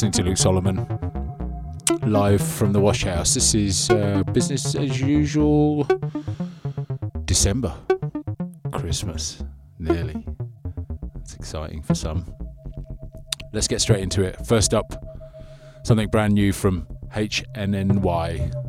listening to Luke Solomon live from the Wash House. This is uh, business as usual. December, Christmas, nearly. It's exciting for some. Let's get straight into it. First up, something brand new from HNNY.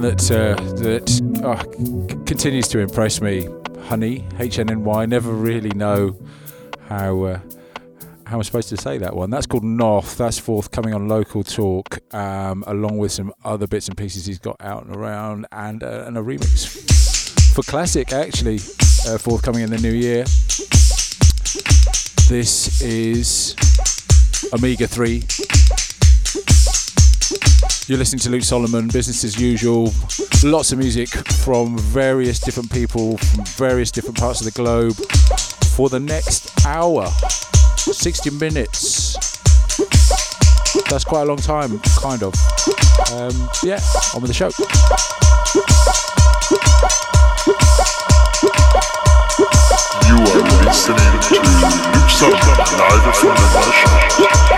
That uh, that oh, c- continues to impress me. Honey, HNNY. Never really know how uh, how am supposed to say that one? That's called North. That's forthcoming on Local Talk, um, along with some other bits and pieces he's got out and around, and uh, and a remix for Classic actually uh, forthcoming in the new year. This is Omega Three. You're listening to Luke Solomon, business as usual. Lots of music from various different people from various different parts of the globe for the next hour, 60 minutes. That's quite a long time, kind of. Um, yeah, on with the show. You are listening to Luke Solomon live from the.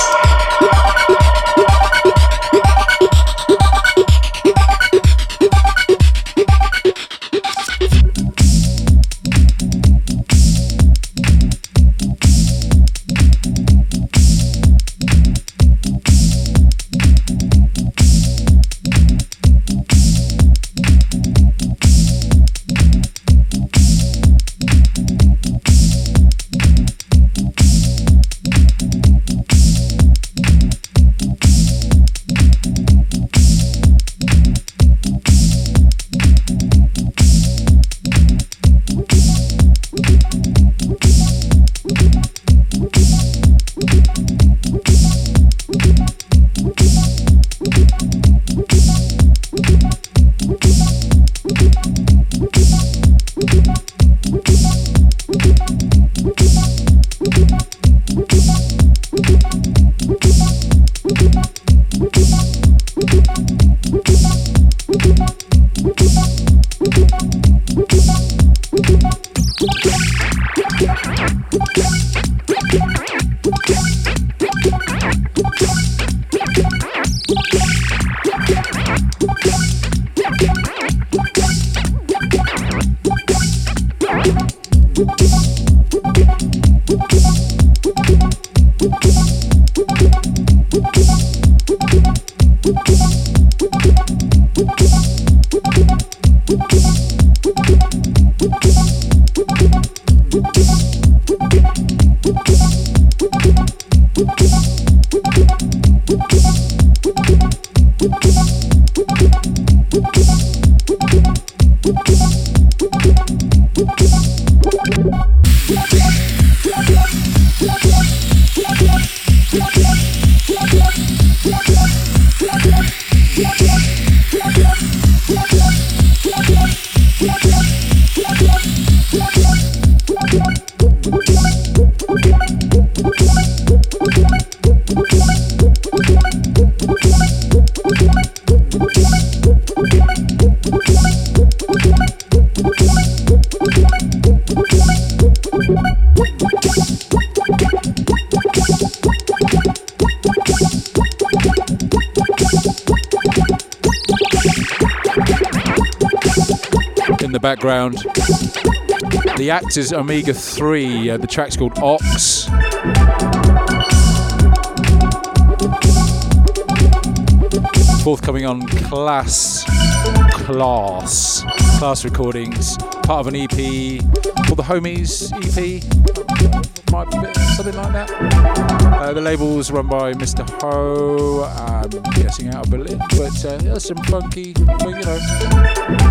Background. The act is Omega 3. Uh, the track's called Ox. Forthcoming on Class. Class. Class Recordings. Part of an EP called the Homies EP. Might something like that. Uh, the label's run by Mr. Ho. I'm guessing out of Berlin. But uh, some funky, you know,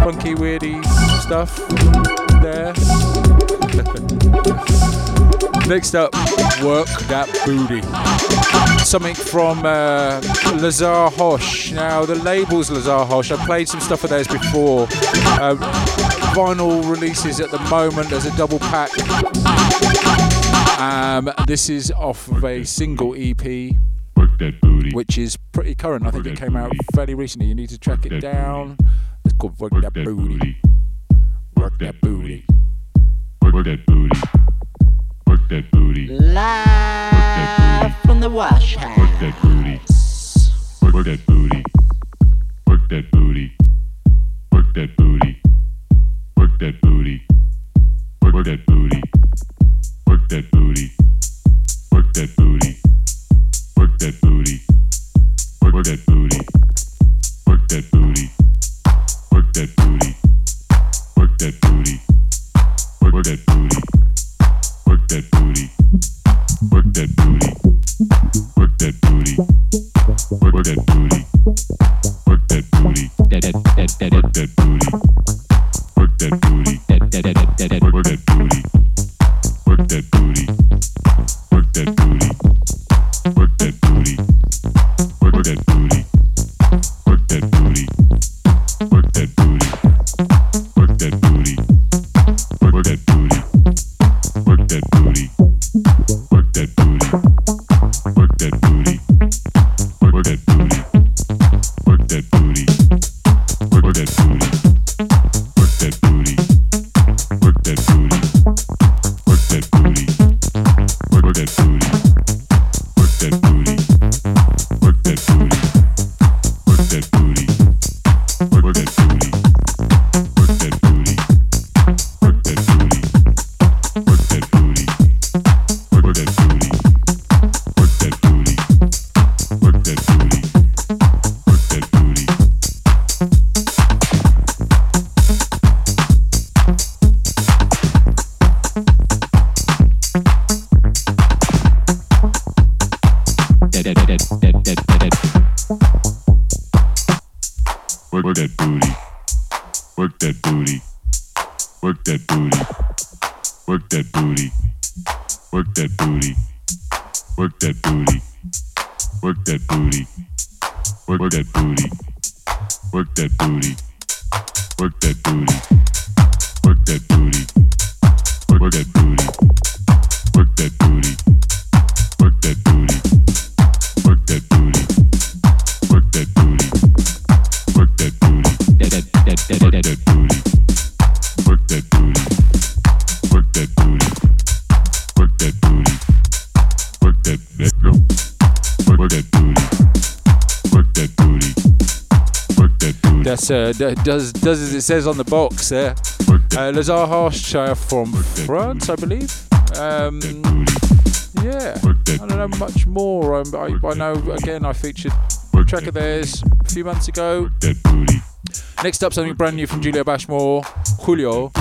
funky, weirdy stuff there. Next up, Work That Booty. Something from uh, Lazare Hoche. Now, the label's Lazare Hoche. I played some stuff of theirs before. Uh, vinyl releases at the moment. There's a double pack. Um, this is off of a single EP which is pretty current. I think it came out fairly recently. You need to track it down. It's called Work, That, Booty. Work That Booty. Work that booty. Work that booty. Live from the wash Work that house. booty. Work, work that booty. Work that booty. Work that booty. Work that booty. Work, work that booty. Work that booty. Uh, does does as it says on the box there. Uh, Lazar Harshaw from France, I believe. Um, yeah, I don't know much more. Um, I, I know again I featured a track of theirs a few months ago. Next up, something brand new from Julio Bashmore, Julio,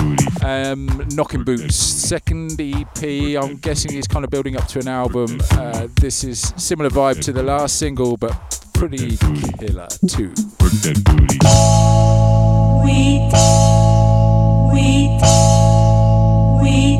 um, Knocking Boots, second EP. I'm guessing he's kind of building up to an album. Uh, this is similar vibe to the last single, but pretty killer too. Work that booty. We, we, we,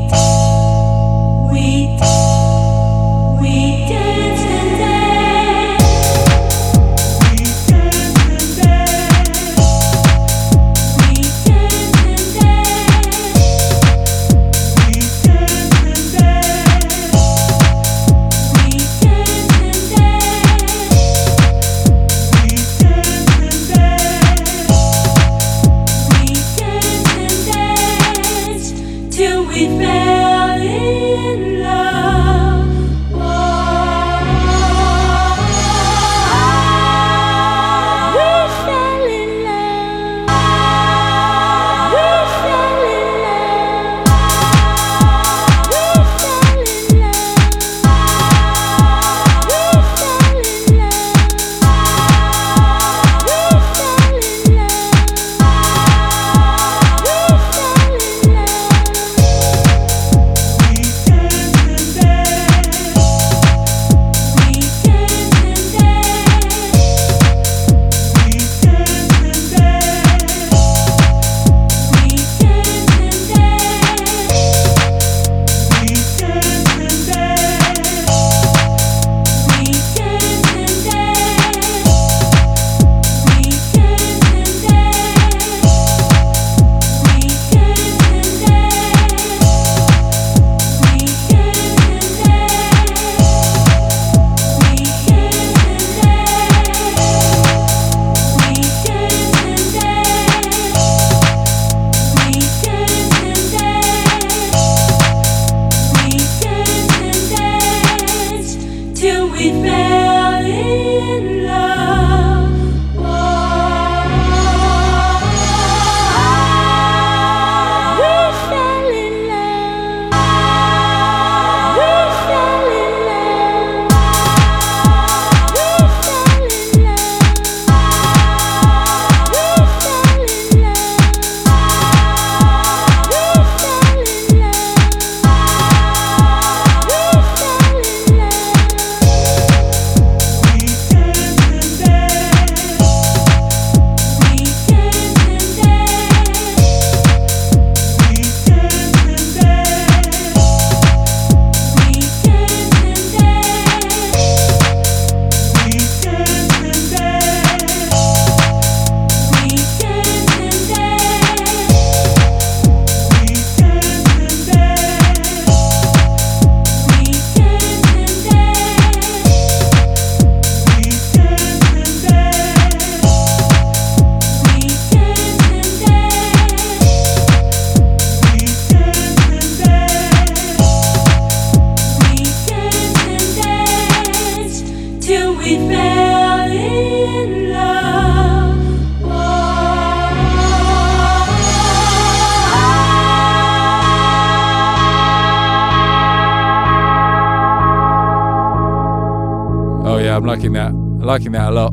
liking that a lot.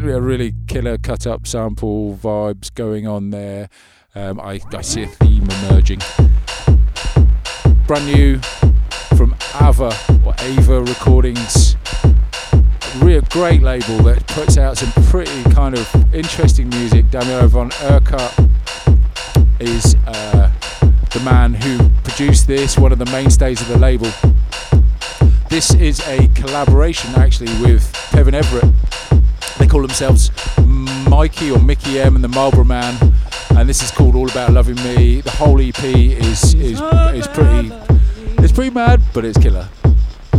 A really killer cut up sample vibes going on there. Um, I, I see a theme emerging. Brand new from Ava or Ava Recordings. Real great label that puts out some pretty kind of interesting music. Down von Urquhart is uh, the man who produced this, one of the mainstays of the label. This is a collaboration actually with Kevin Everett. They call themselves Mikey or Mickey M and the Marlboro Man, and this is called All About Loving Me. The whole EP is is is pretty it's pretty mad, but it's killer.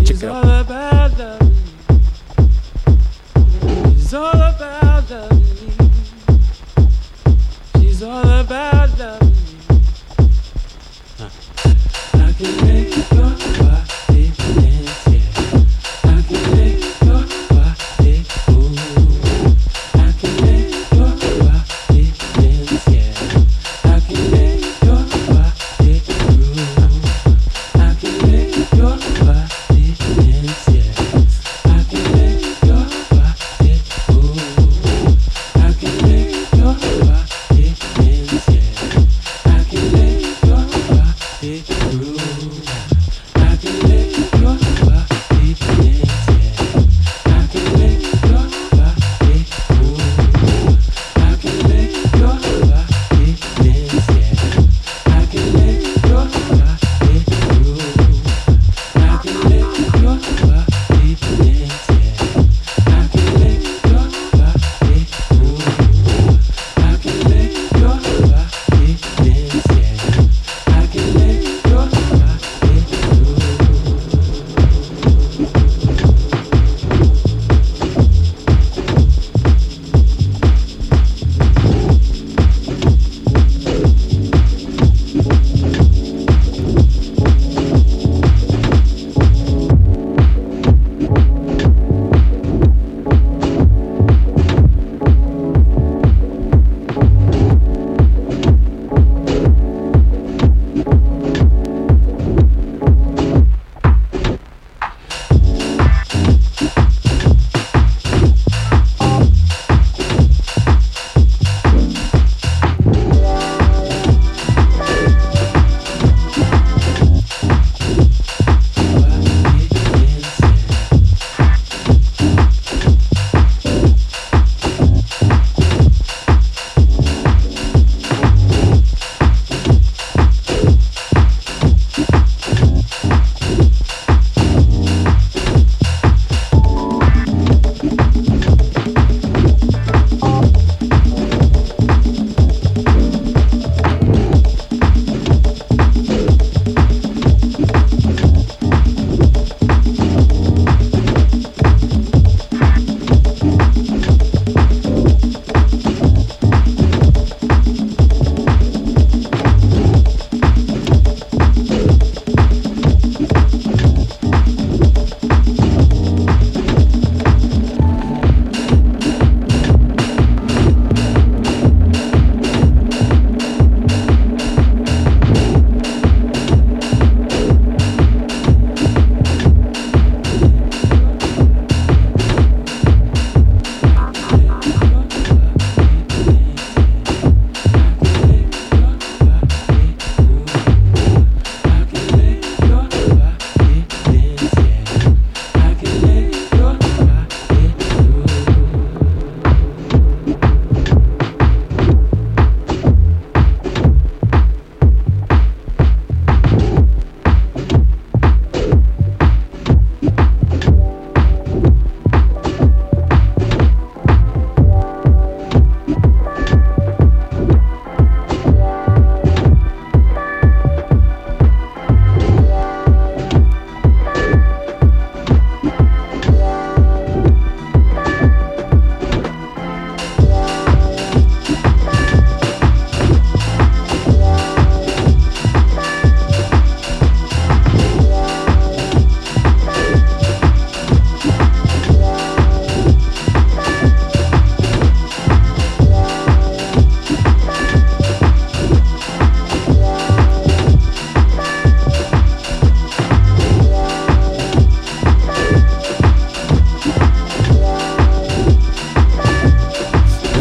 Check it out.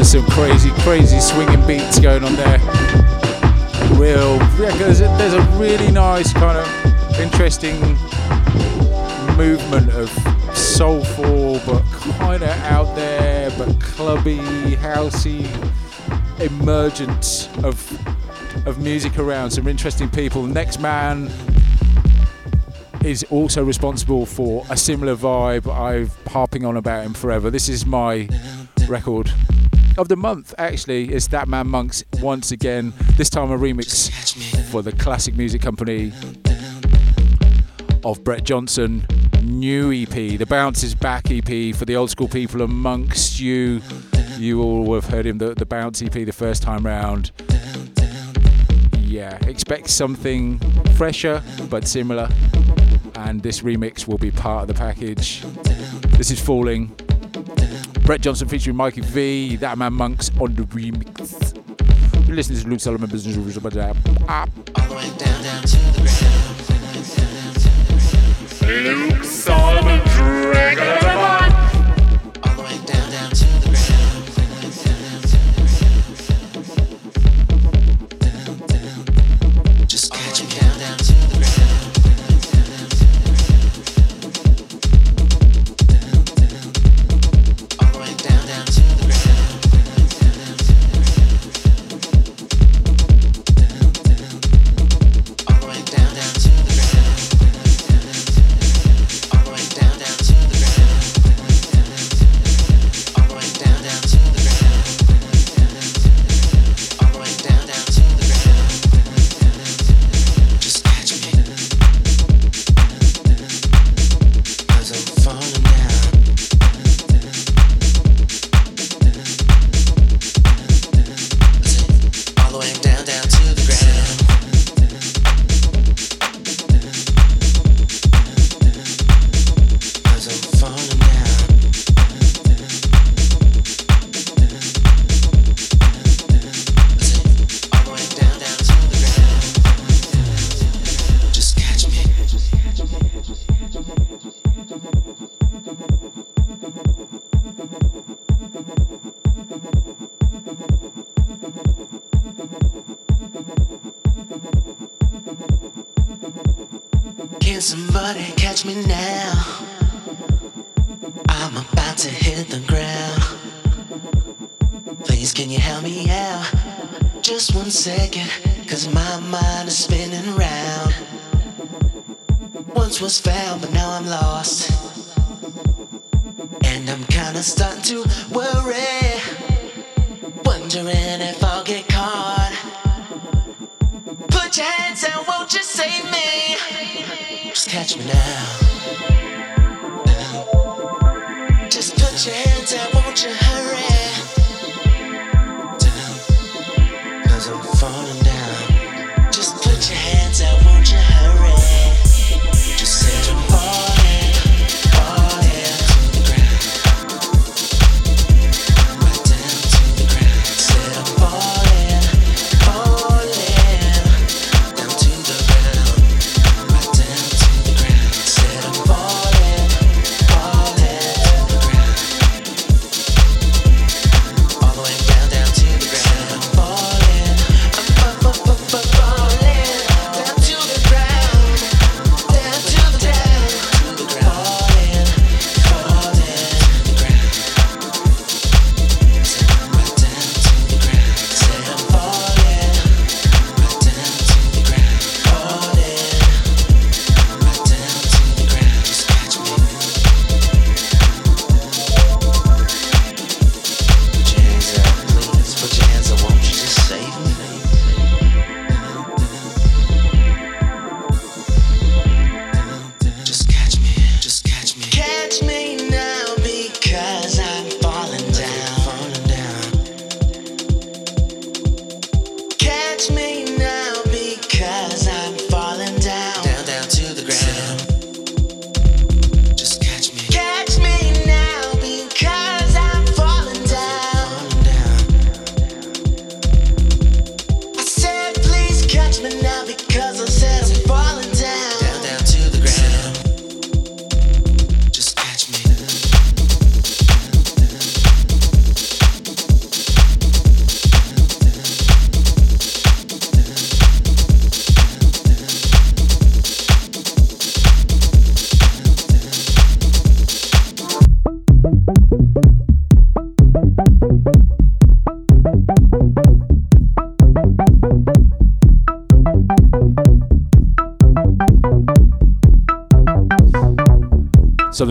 Some crazy, crazy swinging beats going on there. Real, yeah, there's a, there's a really nice kind of interesting movement of soulful, but kind of out there, but clubby, housey, emergence of of music around. Some interesting people. The Next man is also responsible for a similar vibe. I've harping on about him forever. This is my record of the month. Actually, it's That Man Monkz once again. This time a remix for the classic music company of Brett Johnson. New EP, the Bounce is Back EP for the old school people amongst you. You all have heard him the, the Bounce EP the first time round. Yeah, expect something fresher but similar, and this remix will be part of the package. This is Falling. Brett Johnson featuring Mikey V, That Man Monkz on the remix. You're listening to Luke Solomon Business Reviews that. Ah. Luke one second, cause my mind is spinning round. Once was found, but now I'm lost. And I'm kinda starting to worry. Wondering if I'll get caught. Put your hands out, won't you save me? Just catch me now. Just put your hands out, won't you hurry? I'm falling down. Just put your hands out, won't you hurry?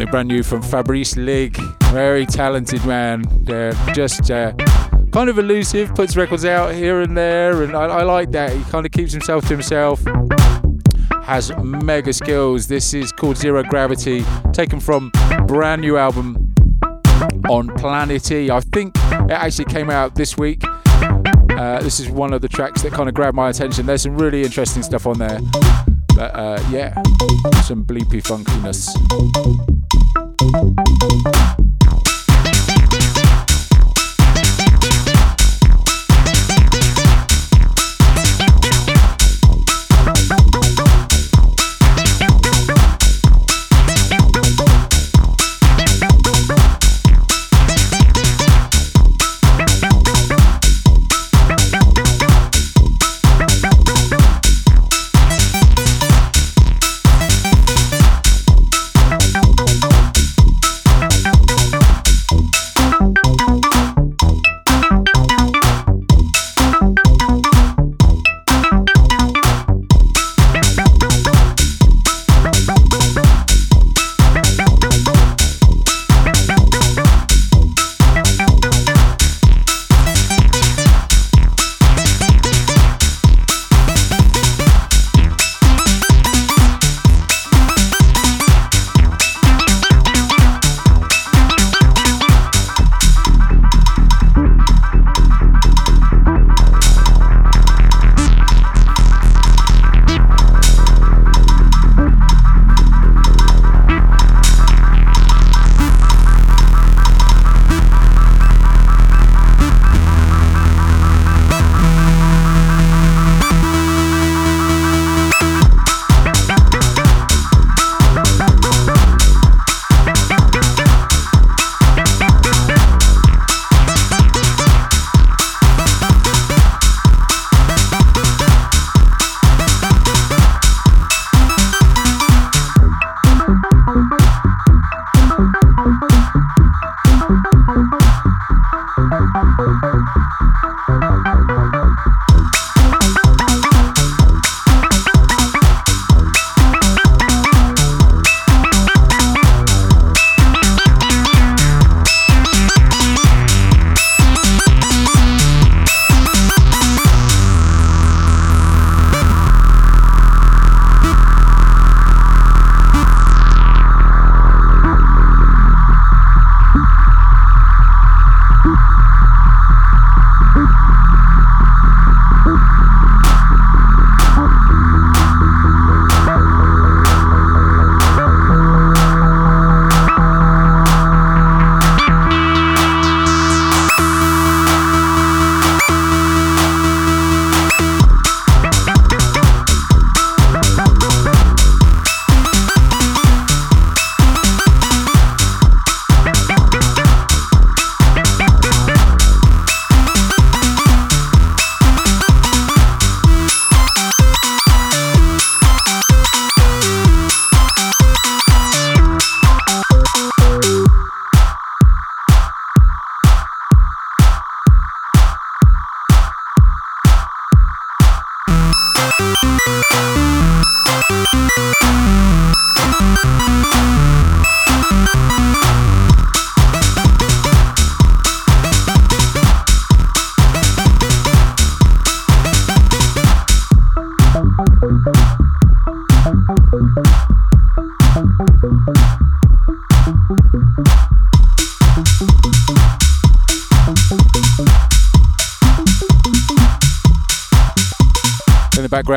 Something brand new from Fabrice Lig. Very talented man. Just uh, kind of elusive, puts records out here and there, and I, I like that. He kind of keeps himself to himself. Has mega skills. This is called Zero Gravity, taken from brand new album on Planet E. I think it actually came out this week. Uh, this is one of the tracks that kind of grabbed my attention. There's some really interesting stuff on there. But uh, yeah, some bleepy funkiness.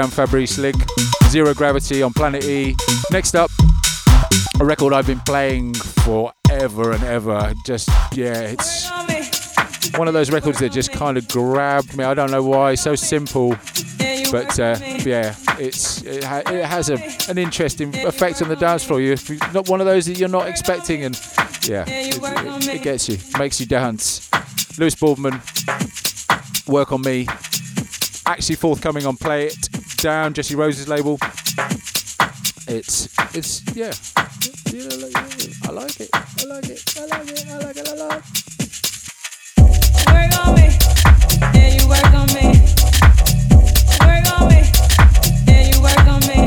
Background, Fabrice Zero Gravity on Planet E. Next up, a record I've been playing forever and ever. Just, yeah, it's one of those records that just kind of grabbed me. I don't know why, so simple. But uh, yeah, it's it, ha- it has a, an interesting effect on the dance floor. You not one of those that you're not expecting, and yeah, it, it, it gets you, makes you dance. Lewis Boardman, work on me. Actually forthcoming on Play It Down, Jesse Rose's label. It's it's yeah. I like it. I like it. I like it. I like it. On me. Work on me. Yeah, you work on me. Work on me. Yeah, you work on me.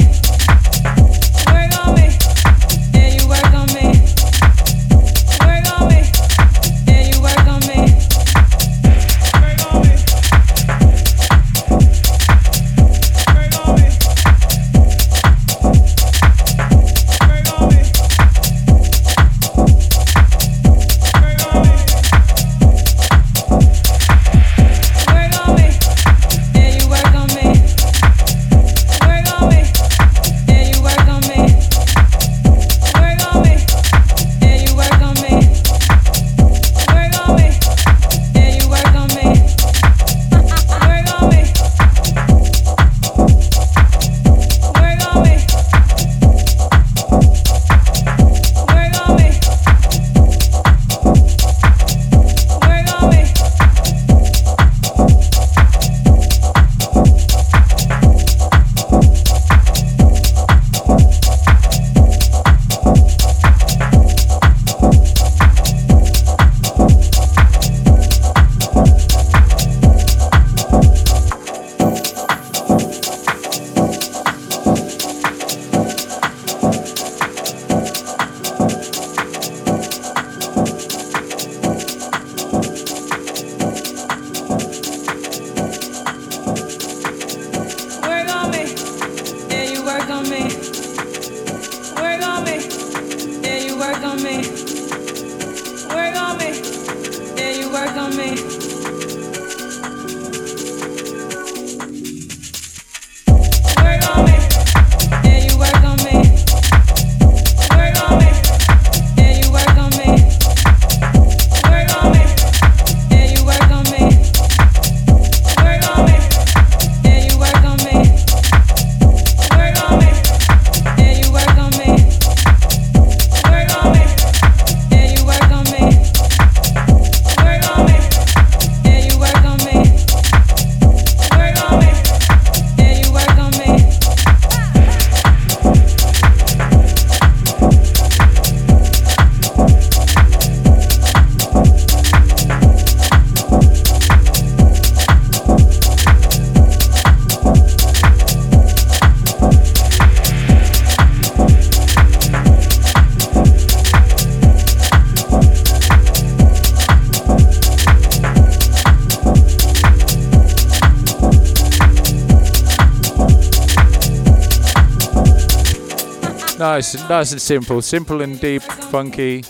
Nice, nice and simple, simple and deep, funky.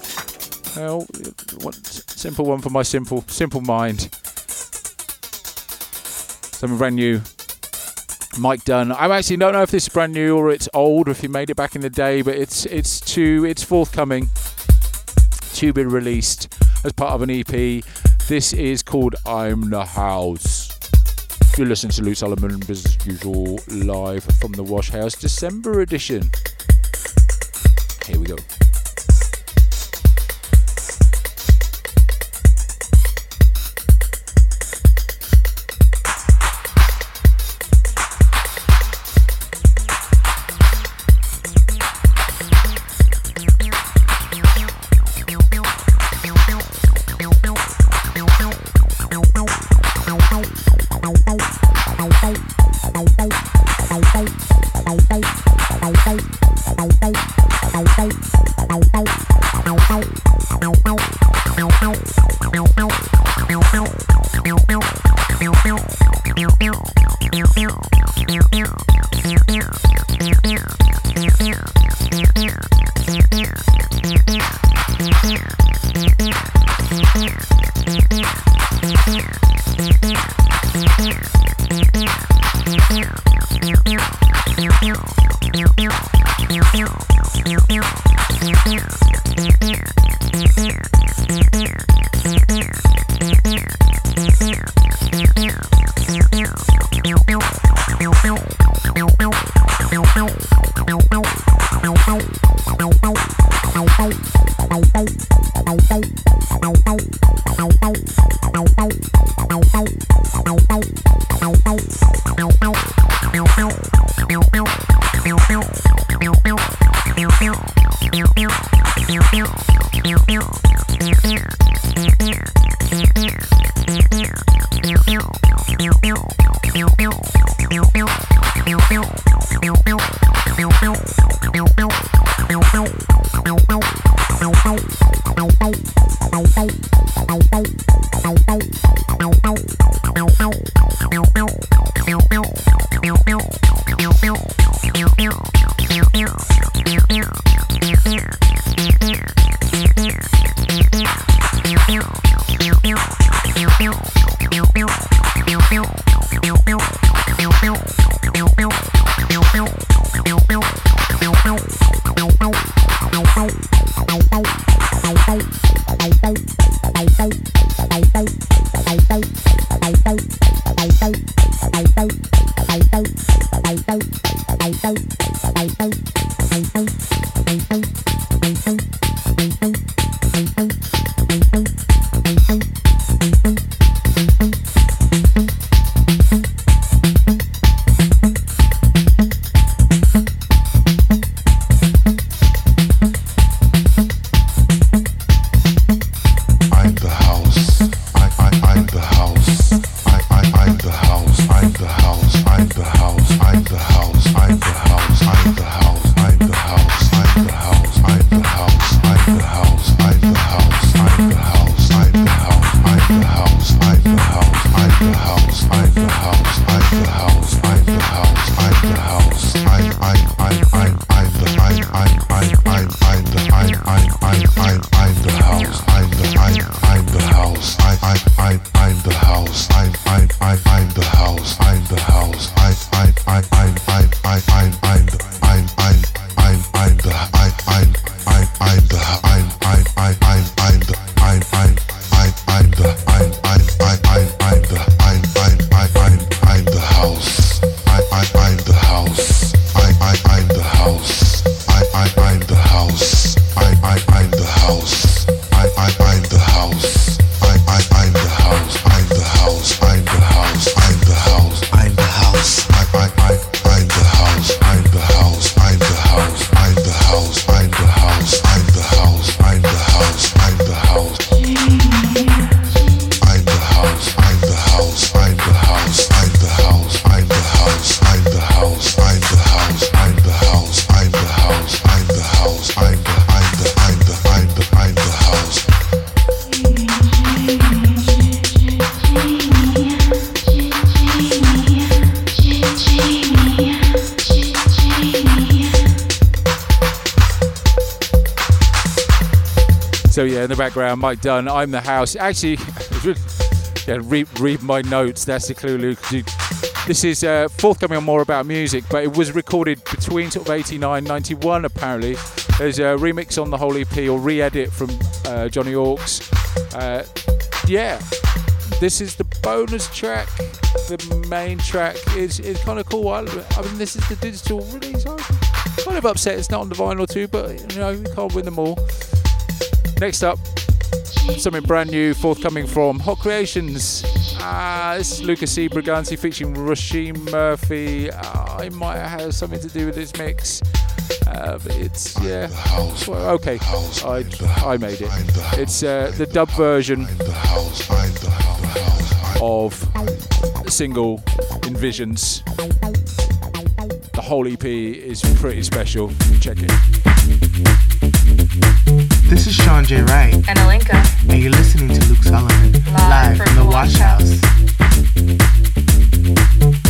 Well, what simple one for my simple, simple mind. Something brand new. Mike Dunn. I actually don't know if this is brand new or it's old, or if he made it back in the day, but it's it's to it's forthcoming to be released as part of an EP. This is called I'm the House. You're listening to Luke Solomon, as usual, live from the Wash House, December edition. Here we go. Thank you. So yeah, in the background, Mike Dunn. I'm the house. Actually, yeah, read, read my notes. That's the clue, Luke. This is uh, forthcoming on more about music, but it was recorded between sort of 89, 91 apparently. There's a remix on the whole EP or re-edit from uh, Johnny Hawks. Uh, yeah, this is the bonus track. The main track is, is kind of cool. I, I mean, this is the digital release. I'm kind of upset it's not on the vinyl too, but you know, you can't win them all. Next up, something brand new forthcoming from Hot Creations. Ah, this is Lucas C. Brigante featuring Roisin Murphy. Ah, it might have something to do with this mix. Uh, but it's, yeah. Well, okay, I, I made it. It's uh, the dub version of the single In Visions. The whole EP is pretty special. Check it. This is Sean J. Wright, And Alinka. and you're listening to Luke Solomon live from the Wash House. Hey.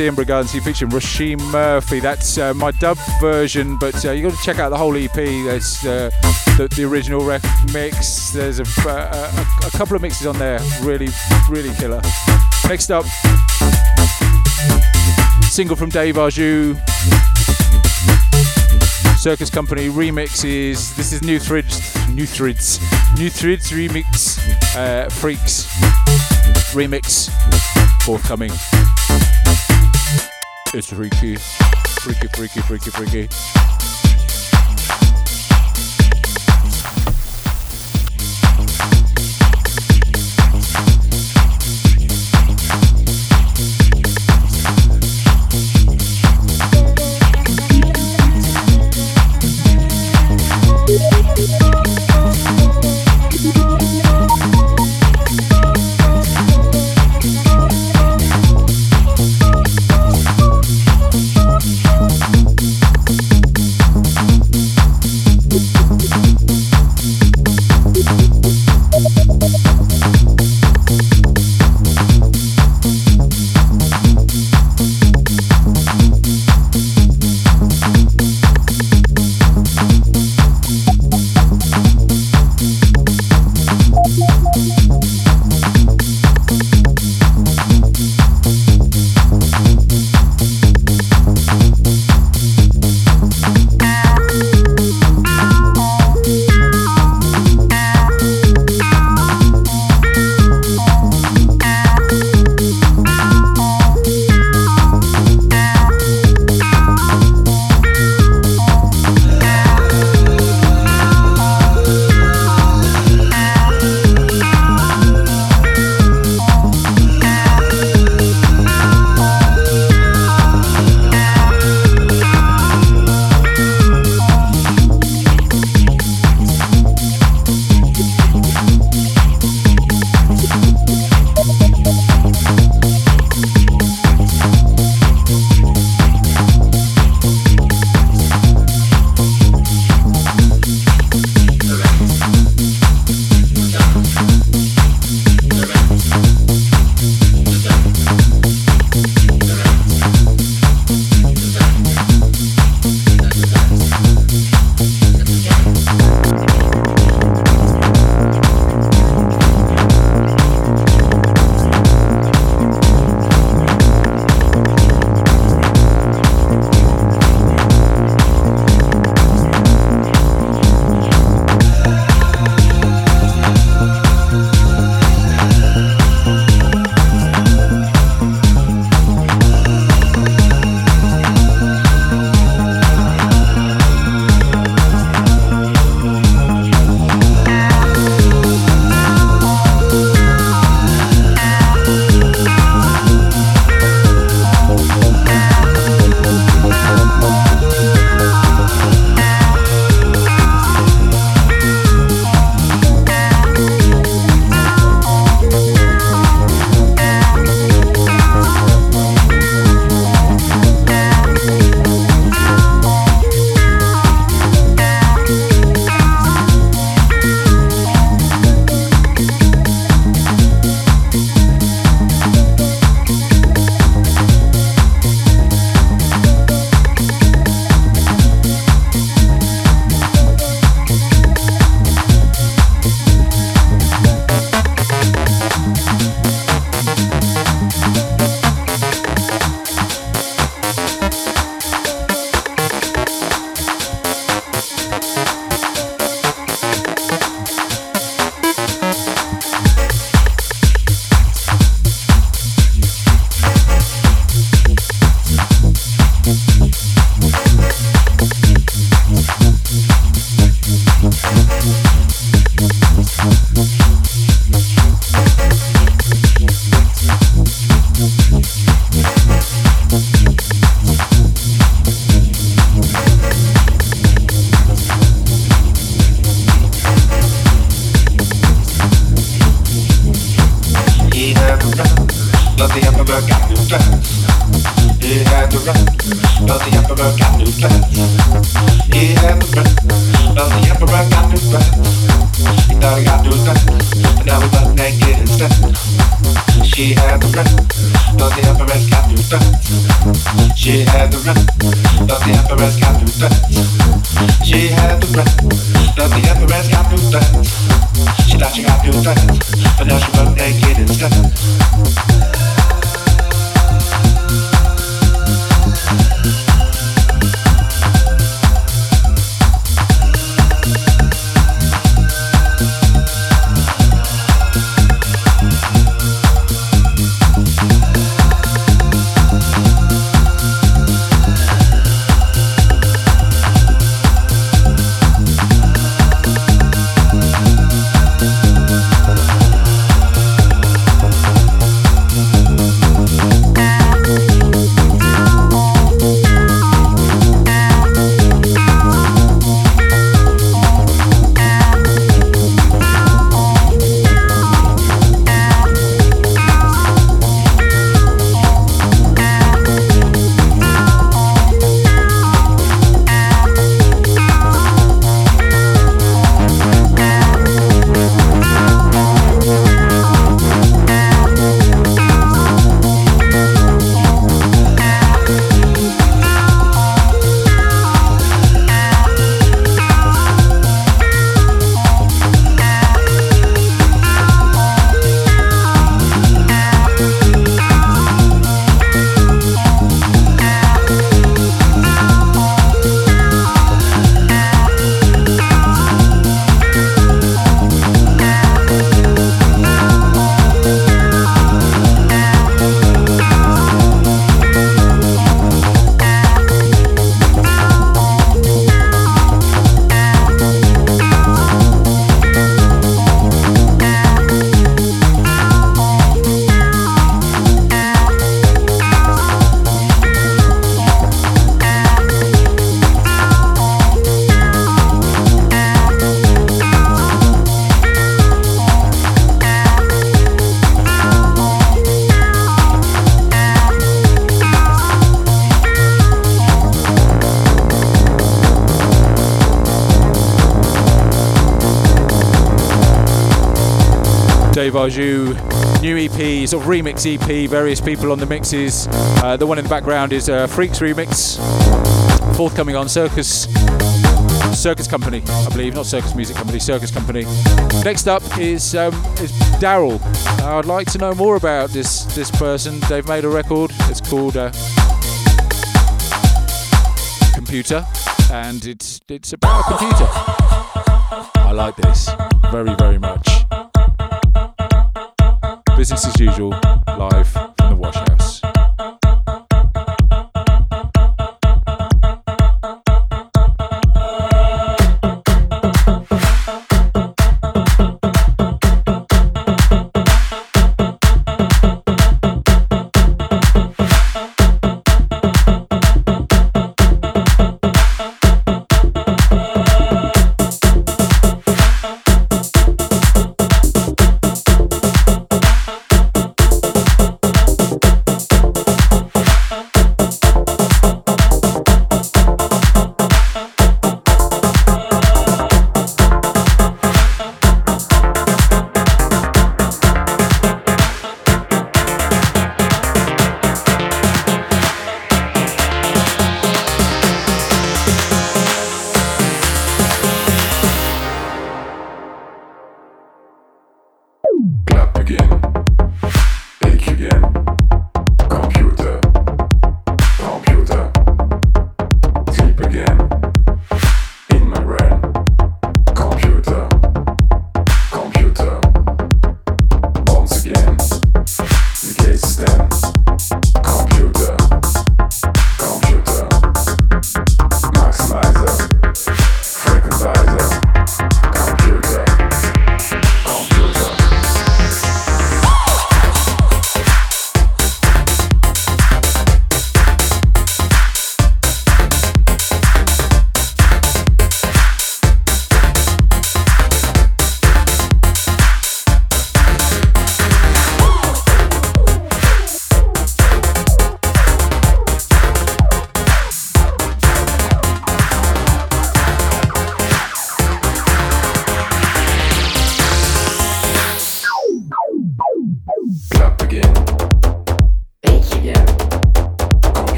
Ian Brigante featuring Roisin Murphy. That's uh, my dub version, but uh, you got to check out the whole EP. There's uh, the, the original rec mix. There's a, uh, a, a couple of mixes on there. Really, really killer. Next up, single from Dave Aju. Circus Company remixes. This is Nu Threads, Nu Threads, Nu Threads remix. Uh, Freaks remix forthcoming. It's freaky, freaky, freaky, freaky, freaky. Various people on the mixes. Uh, the one in the background is uh, Freaks remix, forthcoming on Circus Circus Company, I believe, not Circus Music Company, Circus Company. Next up is um, is Daryl. Uh, I'd like to know more about this this person. They've made a record. It's called uh, Computer, and it's it's about a computer. I like this very very much. Business as usual,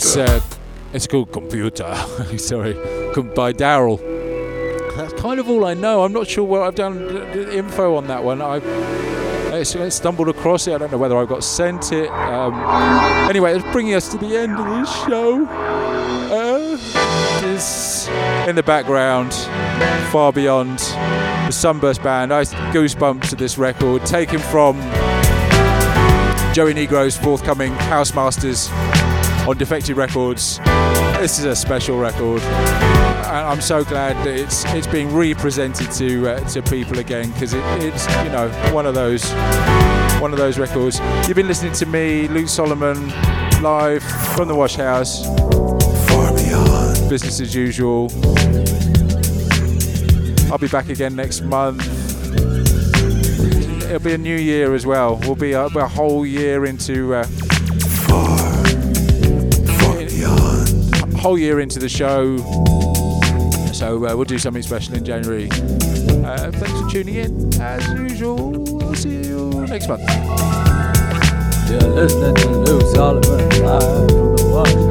That's uh, it's called Computer. Sorry, by Daryl. That's kind of all I know. I'm not sure where I've done info on that one. I I s- I stumbled across it. I don't know whether I got sent it. Um, anyway, it's bringing us to the end of this show. Uh, this in the background, far beyond the Sunburst Band. I goosebumps to this record, taken from Joey Negro's forthcoming House Masters on Defected Records. This is a special record, and I'm so glad that it's it's being represented to uh, to people again because it, it's you know one of those one of those records. You've been listening to me, Luke Solomon, live from the Wash House. Far beyond business as usual. I'll be back again next month it'll be a new year as well. We'll be a, a whole year into uh, whole year into the show. So uh, we'll do something special in January. Uh, thanks for tuning in. As usual, we'll see you next month. You're listening to Solomon live from the